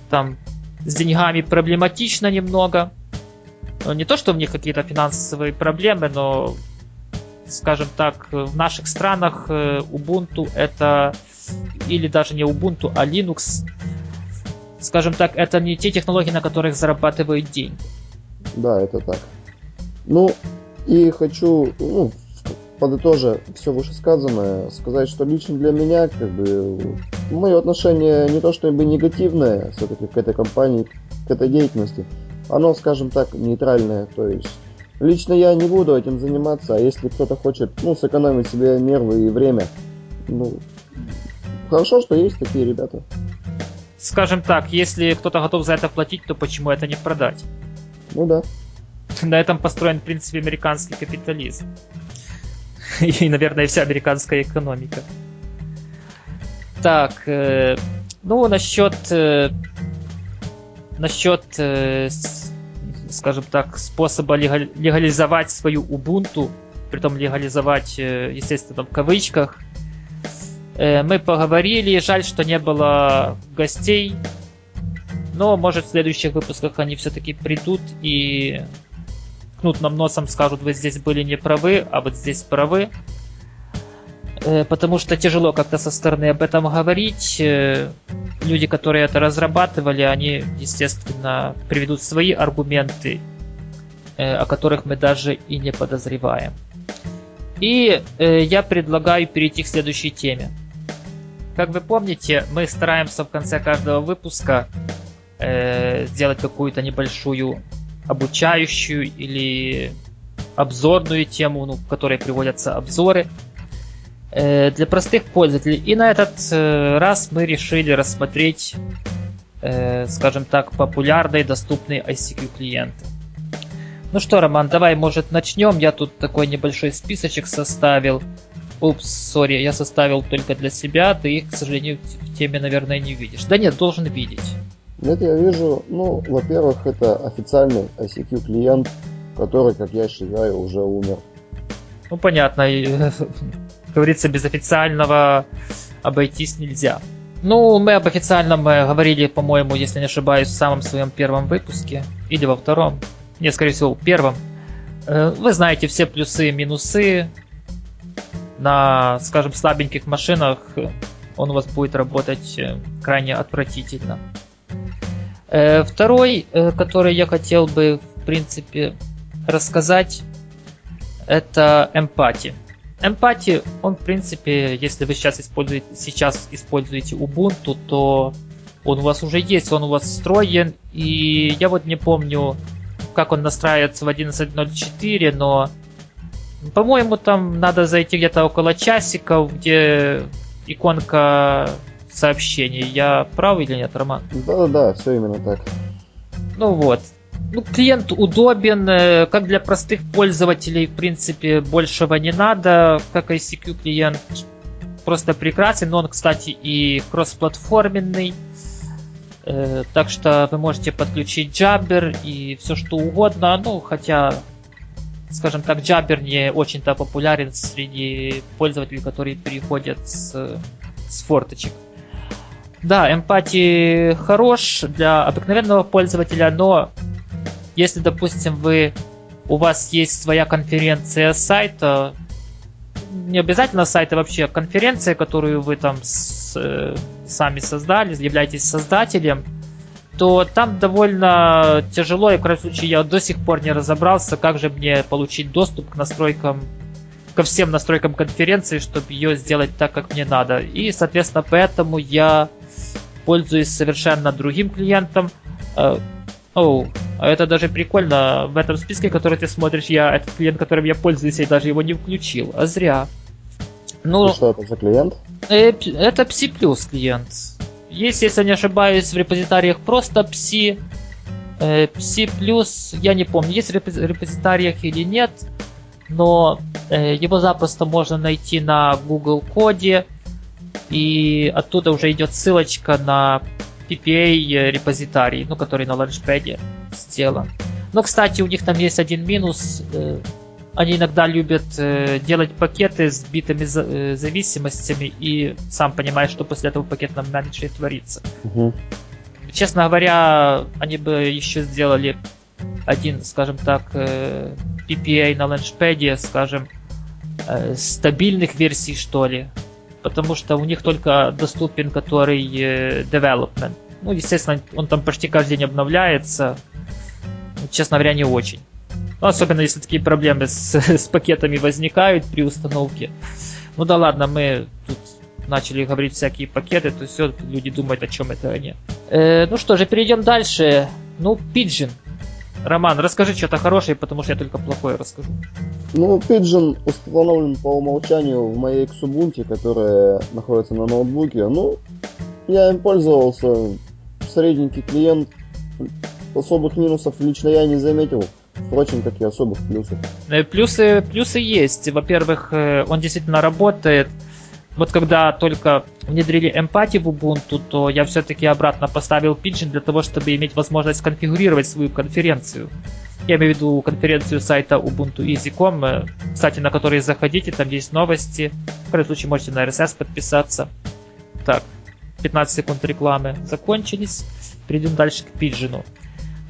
там с деньгами проблематично немного. Но не то, что у них какие-то финансовые проблемы, но, скажем так, в наших странах э, Ubuntu это или даже не Ubuntu, а Linux, скажем так, это не те технологии, на которых зарабатывают деньги. Да, это так. Ну, и хочу, ну, подытожа все вышесказанное, сказать, что лично для меня, как бы, мое отношение не то чтобы негативное все-таки к этой компании, к этой деятельности, оно, скажем так, нейтральное, то есть лично я не буду этим заниматься, а если кто-то хочет, ну, сэкономить себе нервы и время, ну, хорошо, что есть такие ребята. Скажем так, если кто-то готов за это платить, то почему это не продать? Ну да. На этом построен, в принципе, американский капитализм. (laughs) и, наверное, вся американская экономика. Так, э, ну, насчет... Э, насчет, э, скажем так, способа легализовать свою Ubuntu, притом легализовать, э, естественно, в кавычках, э, мы поговорили. Жаль, что не было гостей. Но, может, в следующих выпусках они все-таки придут и ткнут нам носом, скажут, вы здесь были не правы, а вот здесь правы. Э, потому что тяжело как-то со стороны об этом говорить. Э, люди, которые это разрабатывали, они, естественно, приведут свои аргументы, э, о которых мы даже и не подозреваем. И я предлагаю перейти к следующей теме. Как вы помните, мы стараемся в конце каждого выпуска сделать какую-то небольшую обучающую или обзорную тему, ну, в которой приводятся обзоры э, для простых пользователей. И на этот э, раз мы решили рассмотреть, э, скажем так, популярные доступные ICQ клиенты. Ну что, Роман, давай, может, начнем. Я тут такой небольшой списочек составил. Упс, сори, я составил только для себя. Ты их, к сожалению, в теме, наверное, не видишь. Да нет, должен видеть. Нет, я вижу, ну, во-первых, это официальный ICQ клиент, который, как я считаю, уже умер. Ну, понятно, говорится, без официального обойтись нельзя. Ну, мы об официальном э, говорили, по-моему, если не ошибаюсь, в самом своем первом выпуске. Или во втором. Не, скорее всего, в первом. Э, вы знаете все плюсы и минусы. На, скажем, слабеньких машинах он у вас будет работать э, крайне отвратительно. Э, второй, э, который я хотел бы, в принципе, рассказать, это эмпати. Эмпати, он, в принципе, если вы сейчас используете, сейчас используете Ubuntu, то Он у вас уже есть, он у вас встроен, и я вот не помню, как он настраивается в 11.04, но по-моему, там надо зайти где-то около часика, где иконка сообщений. Я прав или нет, Роман? Да-да-да, все именно так. Ну вот. Ну, клиент удобен, э, как для простых пользователей, в принципе, большего не надо. Как ICQ клиент просто прекрасен, но он, кстати, и кроссплатформенный. Э, так что вы можете подключить Jabber и все что угодно. Ну, хотя, скажем так, Jabber не очень-то популярен среди пользователей, которые переходят с, с форточек. Да, эмпатии хорош для обыкновенного пользователя, но если, допустим, вы у вас есть своя конференция сайта, не обязательно сайта вообще, конференция, которую вы там с, э, сами создали, являетесь создателем, то там довольно тяжело, и в крайнем случае я до сих пор не разобрался, как же мне получить доступ к настройкам, ко всем настройкам конференции, чтобы ее сделать так, как мне надо. И, соответственно, поэтому я пользуюсь совершенно другим клиентом. Э, оу, а это даже прикольно. В этом списке, который ты смотришь, я этот клиент, которым я пользуюсь, я даже его не включил. А зря. Ну, И что это за клиент? Э, это Psi Plus клиент. Есть, если не ошибаюсь, в репозитариях просто Psi. Э, Psi Plus, я не помню, есть в репозитариях или нет, но его запросто можно найти на Google коде и оттуда уже идет ссылочка на PPA репозитарий, ну, который на ланчпаде сделан. Но, кстати, у них там есть один минус. Э, они иногда любят э, делать пакеты с битыми э, зависимостями, и сам понимаешь, что после этого пакетном менеджере творится. Угу. Честно говоря, они бы еще сделали один, скажем так, PPA на ланчпаде, скажем, стабильных версий, что ли, потому что у них только доступен который э, development. Ну, естественно, он там почти каждый день обновляется. Честно говоря, не очень. Ну, особенно если такие проблемы с, (laughs) с пакетами возникают при установке. Ну да ладно, мы тут начали говорить всякие пакеты, то все, люди думают, о чем это они. Э, ну что же, перейдем дальше. Ну, Pigeon. Роман, расскажи что-то хорошее, потому что я только плохое расскажу. Ну, Pigeon установлен по умолчанию в моей Xubuntu, которая находится на ноутбуке. Ну, я им пользовался. Средненький клиент. Особых минусов лично я не заметил. Впрочем, как и особых плюсов. Э, плюсы, плюсы есть. Во-первых, э, он действительно работает. Вот когда только внедрили эмпатию в Ubuntu, то я все-таки обратно поставил Pigeon для того, чтобы иметь возможность конфигурировать свою конференцию. Я имею в виду конференцию сайта Ubuntu Easy.com, э, кстати, на который заходите, там есть новости. В крайнем случае можете на RSS подписаться. Так, 15 секунд рекламы закончились. Перейдем дальше к Pigeon.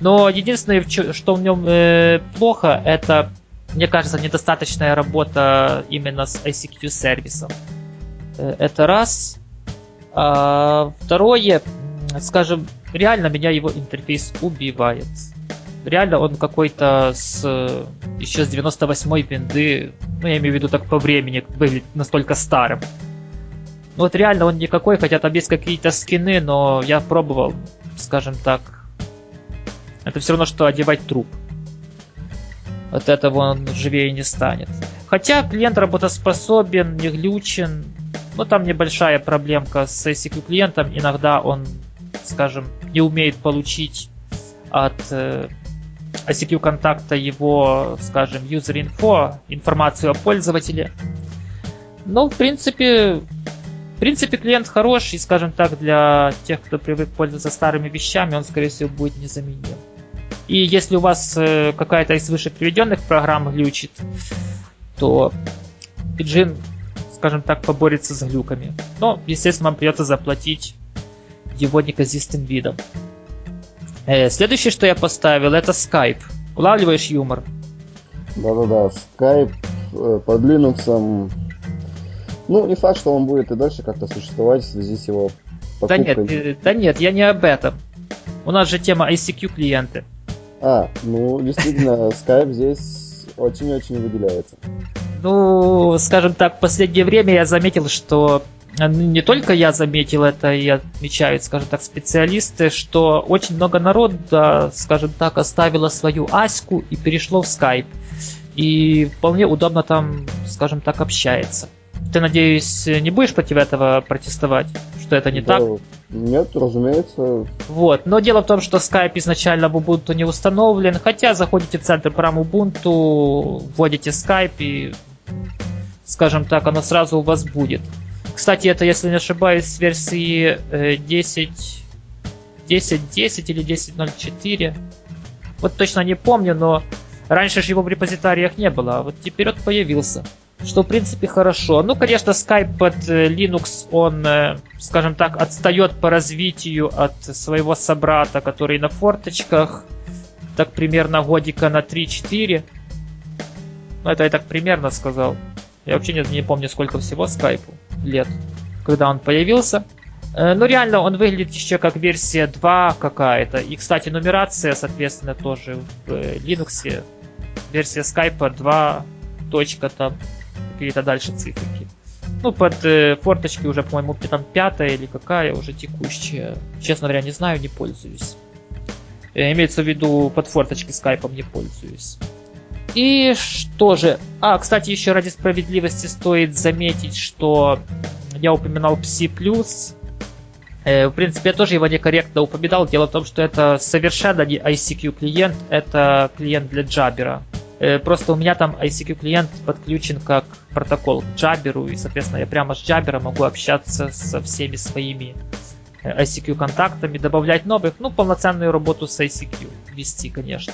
Но единственное, что в нем э, плохо, это, мне кажется, недостаточная работа именно с ICQ сервисом. Э, это раз. А второе, скажем, реально меня его интерфейс убивает. Реально он какой-то с еще с 98-й винды, ну я имею в виду так по времени, выглядит настолько старым. Ну вот реально он никакой, хотя там есть какие-то скины, но я пробовал, скажем так. Это все равно, что одевать труп. От этого он живее не станет. Хотя клиент работоспособен, не глючен, но там небольшая проблемка с ICQ клиентом. Иногда он, скажем, не умеет получить от э, ICQ контакта его, скажем, user info, информацию о пользователе. Но, в принципе, в принципе, клиент хороший, скажем так, для тех, кто привык пользоваться старыми вещами, он, скорее всего, будет незаменим. И если у вас э, какая-то из выше приведенных программ глючит, то Pidgin скажем так, поборется с глюками. Но, естественно, вам придется заплатить его неказистым видом. Э, следующее, что я поставил, это Skype. Улавливаешь юмор? Да-да-да, Skype э, под Linux. Ну, не факт, что он будет и дальше как-то существовать в связи с его покупкой. Да нет, э, да нет, я не об этом. У нас же тема ICQ клиенты. А, ну, действительно, (laughs) Skype здесь очень-очень выделяется ну, скажем так, в последнее время я заметил, что не только я заметил это и отмечают, скажем так, специалисты, что очень много народа, скажем так, оставило свою Аську и перешло в Skype. И вполне удобно там, скажем так, общается. Ты, надеюсь, не будешь против этого протестовать, что это не да, так? Нет, разумеется. Вот. Но дело в том, что Skype изначально в Ubuntu не установлен, хотя заходите в центр программ Ubuntu, вводите Skype и, скажем так, оно сразу у вас будет. Кстати, это, если не ошибаюсь, с версии 10 10.10 10 или 10.04. Вот точно не помню, но раньше же его в репозитариях не было, а вот теперь он появился что в принципе хорошо. Ну, конечно, Skype под э, Linux, он, э, скажем так, отстает по развитию от своего собрата, который на форточках, так примерно годика на 3-4. Ну, это я так примерно сказал. Я вообще не, не помню, сколько всего Skype лет, когда он появился. Э, но реально он выглядит еще как версия 2 какая-то. И, кстати, нумерация, соответственно, тоже в Linux. Версия Skype 2 точка там какие-то дальше циферки. Ну, под э, форточки уже, по-моему, там пятая или какая уже текущая. Честно говоря, не знаю, не пользуюсь. Э, имеется в виду под форточки скайпом не пользуюсь. И что же? А, кстати, еще ради справедливости стоит заметить, что я упоминал Psi+. Э, в принципе, я тоже его некорректно упоминал. Дело в том, что это совершенно не ICQ клиент, это клиент для Jabber. Э, просто у меня там ICQ клиент подключен как протокол к Jabber, и, соответственно, я прямо с Jabber могу общаться со всеми своими э, ICQ контактами, добавлять новых, ну, полноценную работу с ICQ вести, конечно.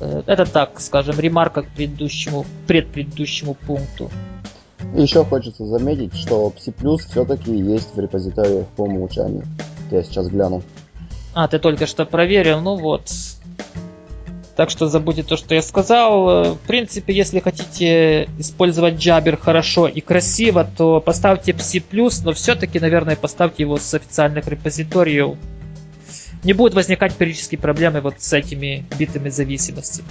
Э, это так, скажем, ремарка к предыдущему, предпредыдущему пункту. Еще хочется заметить, что Psi все-таки есть в репозиториях по умолчанию. Я сейчас гляну. А, ты только что проверил, ну вот. Так что забудьте то, что я сказал. В принципе, если хотите использовать Jabber хорошо и красиво, то поставьте Psi+, но все-таки, наверное, поставьте его с официальных репозиториев. Не будут возникать периодические проблемы вот с этими битыми зависимостями.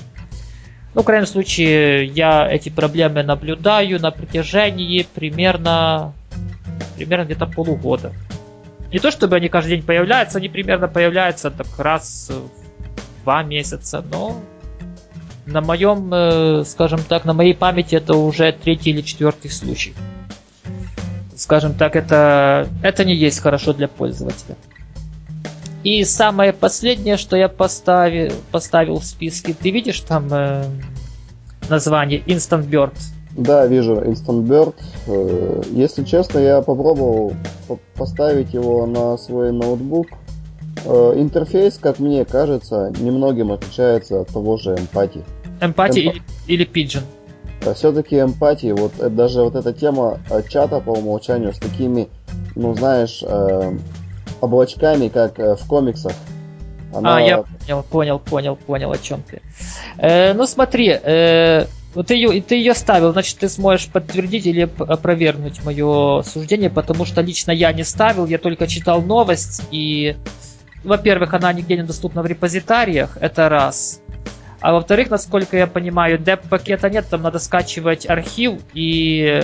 Ну, в крайнем случае, я эти проблемы наблюдаю на протяжении примерно, примерно где-то полугода. Не то чтобы они каждый день появляются, они примерно появляются так раз в два месяца, но на моем, э, скажем так, на моей памяти это уже третий или четвертый случай. Скажем так, это, это не есть хорошо для пользователя. И самое последнее, что я поставил, поставил в списке, ты видишь там э, название Instant Bird? Да, вижу Instant Bird. Э, если честно, я попробовал поставить его на свой ноутбук, Э, интерфейс, как мне кажется, немногим отличается от того же эмпатии. Эмпатии Эмп... или, или Pigeon? А все-таки эмпатии, вот э, даже вот эта тема чата по умолчанию с такими, ну знаешь, э, облачками, как в комиксах. Она... А, я понял, понял, понял, понял, о чем ты. Э, ну смотри, э, вот ты ее, ты ее ставил, значит, ты сможешь подтвердить или опровергнуть мое суждение, потому что лично я не ставил, я только читал новость и во-первых, она нигде не доступна в репозитариях, это раз. А во-вторых, насколько я понимаю, деп-пакета нет, там надо скачивать архив и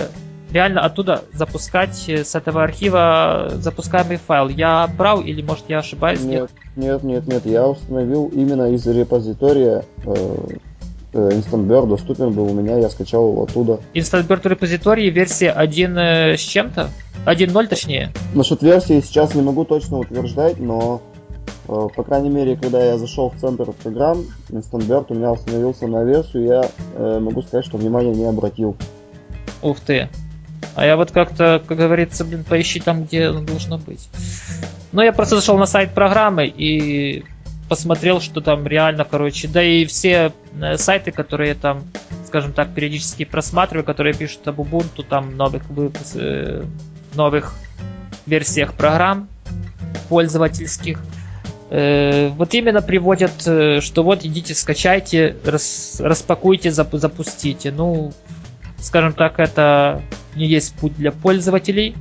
реально оттуда запускать с этого архива запускаемый файл. Я прав или может я ошибаюсь? Нет, нет, нет, нет. Я установил именно из репозитория э, э Instant Bird доступен был у меня, я скачал его оттуда. Instant Bird репозитории версия 1 э, с чем-то? 1.0 точнее? Насчет версии сейчас не могу точно утверждать, но Э, по крайней мере, когда я зашел в центр программ, Instant у меня установился на версию, я э, могу сказать, что внимания не обратил. Ух ты. А я вот как-то, как говорится, блин, поищи там, где он должно быть. Но я просто зашел на сайт программы и посмотрел, что там реально, короче, да и все э, сайты, которые там, скажем так, периодически просматриваю, которые пишут об Ubuntu, там новых э, новых версиях программ пользовательских, Э, вот именно приводят, что вот идите скачайте, рас, распакуйте, зап, запустите. Ну, скажем так, это не есть путь для пользователей.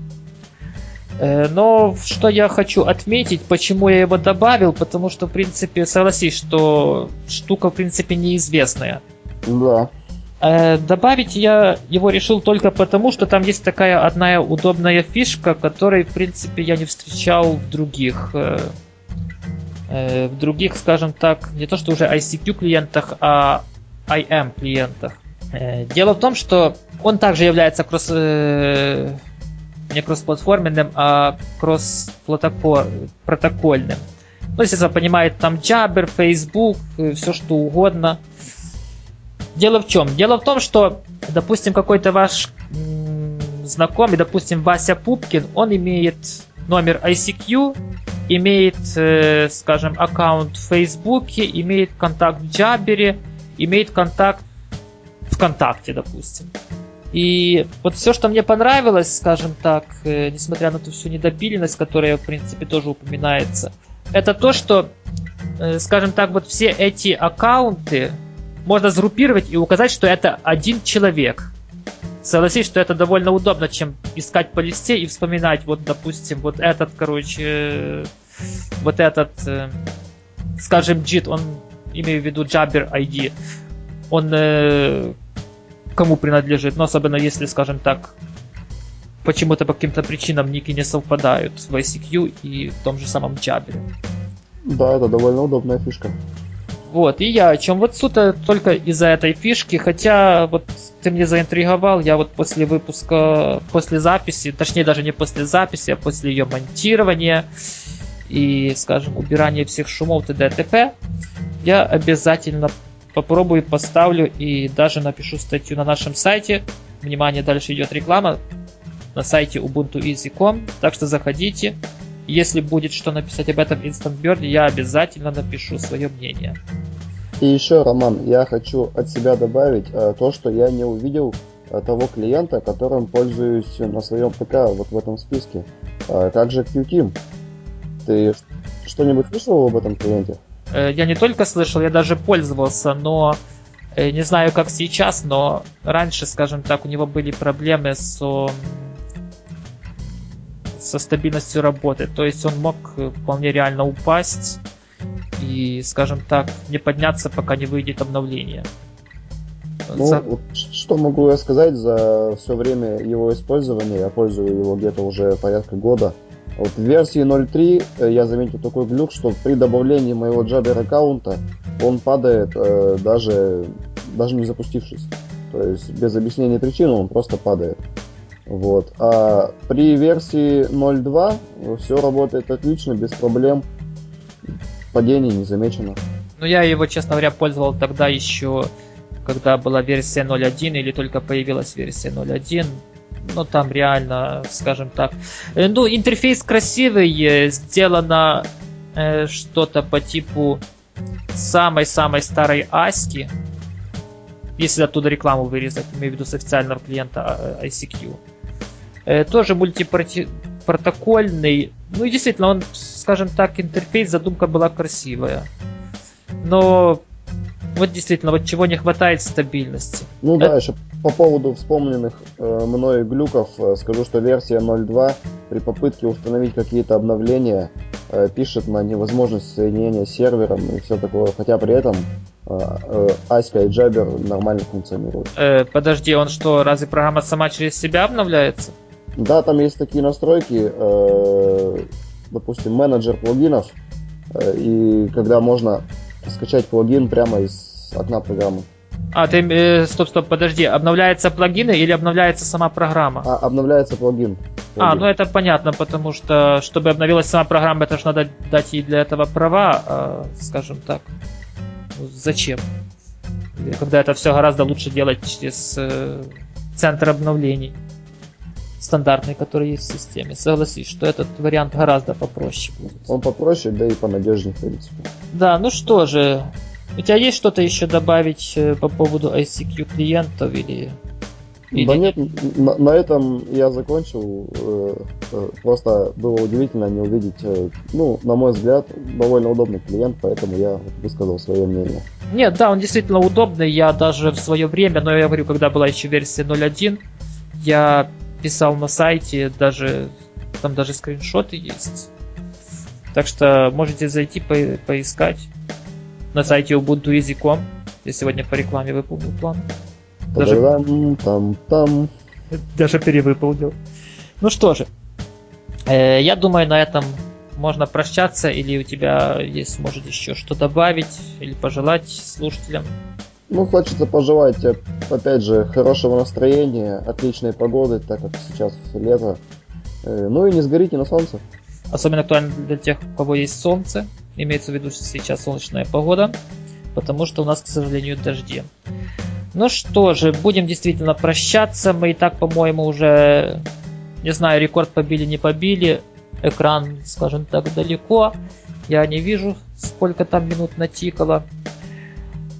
Э, но что я хочу отметить, почему я его добавил, потому что, в принципе, согласись, что штука, в принципе, неизвестная. Да. Э, добавить я его решил только потому, что там есть такая одна удобная фишка, которой, в принципе, я не встречал в других э, в других, скажем так, не то что уже ICQ клиентах, а IM клиентах. Дело в том, что он также является кросс, не кроссплатформенным, а кросс-протокольным. Ну, естественно, понимает там Jabber, Facebook, все что угодно. Дело в чем? Дело в том, что, допустим, какой-то ваш знакомый, допустим, Вася Пупкин, он имеет номер ICQ, имеет, э, скажем, аккаунт в Фейсбуке, имеет контакт в Джабере, имеет контакт ВКонтакте, допустим. И вот все, что мне понравилось, скажем так, э, несмотря на ту всю недопиленность, которая, в принципе, тоже упоминается, это то, что, э, скажем так, вот все эти аккаунты, можно сгруппировать и указать, что это один человек. Согласись, что это довольно удобно, чем искать по листе и вспоминать, вот, допустим, вот этот, короче, вот этот, э, скажем, JIT, он, имею в виду Jabber ID, он кому принадлежит, но особенно если, скажем так, почему-то по каким-то причинам ники не совпадают в ICQ и в том же самом Jabber. Да, это довольно удобная фишка. Вот, и я о чем. Вот суд только из-за этой фишки, хотя вот ты мне заинтриговал, я вот после выпуска, после записи, точнее даже не после записи, а после ее монтирования и, скажем, убирания всех шумов т.д. т.п., я обязательно попробую, поставлю и даже напишу статью на нашем сайте. Внимание, дальше идет реклама на сайте ubuntueasy.com, так что заходите, если будет что написать об этом Instant Bird, я обязательно напишу свое мнение. И еще, Роман, я хочу от себя добавить э, то, что я не увидел э, того клиента, которым пользуюсь на своем ПК вот в этом списке. Э, как же QTeam? Ты что-нибудь слышал об этом клиенте? Э, я не только слышал, я даже пользовался, но э, не знаю как сейчас, но раньше, скажем так, у него были проблемы с со стабильностью работы. То есть он мог э, вполне реально упасть и, скажем так, не подняться, пока не выйдет обновление. Ну, за... вот, что могу я сказать за все время его использования? Я пользую его где-то уже порядка года. Вот в версии 0.3 э, я заметил такой глюк, что при добавлении моего Jabber аккаунта он падает э, даже, даже не запустившись. То есть без объяснения причины он просто падает. Вот. А при версии 0.2 все работает отлично, без проблем. Падений не замечено. Ну, я его, честно говоря, пользовал тогда еще, когда была версия 0.1 или только появилась версия 0.1. Ну, там реально, скажем так. Э, ну, интерфейс красивый, э, сделано э, что-то по типу самой-самой старой Аськи. Если оттуда рекламу вырезать, имею в виду с официального клиента а, ICQ. Э, тоже мультипротокольный. Ну и действительно, он, скажем так, интерфейс, задумка была красивая. Но вот действительно, вот чего не хватает стабильности. Ну да, еще по поводу вспомненных э, мной глюков э, скажу, что версия 0.2 при попытке установить какие-то обновления э, пишет на невозможность соединения с сервером и все такое, хотя при этом э, э, Аська и Jabber нормально функционируют. Э, подожди, он что, разве программа сама через себя обновляется? Да, там есть такие настройки, э, допустим, менеджер плагинов, э, и когда можно скачать плагин прямо из окна программы. А, ты, э, стоп, стоп, подожди, обновляется плагин или обновляется сама программа? А, обновляется плагин. плагин. А, ну это понятно, потому что, чтобы обновилась сама программа, это же надо дать ей для этого права, э, скажем так. Ну, зачем? Когда это все гораздо лучше делать через э, центр обновлений стандартный, который есть в системе. Согласись, что этот вариант гораздо попроще будет. Он попроще, да и понадежнее, в принципе. Да, ну что же, у тебя есть что-то еще добавить э, по поводу ICQ клиентов или... или... Да нет, на, на этом я закончил. Э, э, просто было удивительно не увидеть, ну, на мой взгляд, довольно удобный клиент, поэтому я высказал свое мнение. Нет, да, он действительно удобный. Я даже в свое время, но я говорю, когда была еще версия 0.1, я писал на сайте, даже там даже скриншоты есть. Так что можете зайти по поискать на сайте ubuntueasy.com. Я сегодня по рекламе выполнил план. Даже- там, там. Даже перевыполнил. Ну что же, э, я думаю, на этом можно прощаться, или у тебя есть, может, еще что добавить, или пожелать слушателям. Ну, хочется пожелать, э, опять же, хорошего настроения, отличной погоды, так как сейчас лето. Э, Ну и не сгорите на солнце. Особенно актуально для тех, у кого есть солнце. Имеется в виду, сейчас солнечная погода, потому что у нас, к сожалению, дожди. Ну что же, будем действительно прощаться. Мы и так, по-моему, уже, не знаю, рекорд побили, не побили. Экран, скажем так, далеко. Я не вижу, сколько там минут натикало.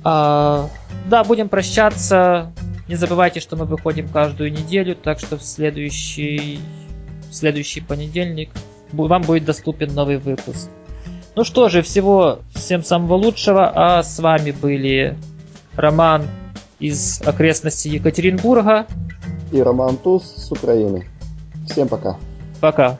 А, да, будем прощаться. Не забывайте, что мы выходим каждую неделю, так что в следующий, в следующий понедельник вам будет доступен новый выпуск. Ну что же, всего всем самого лучшего, а с вами были Роман из окрестностей Екатеринбурга. И Роман Туз с Украины. Всем пока. Пока.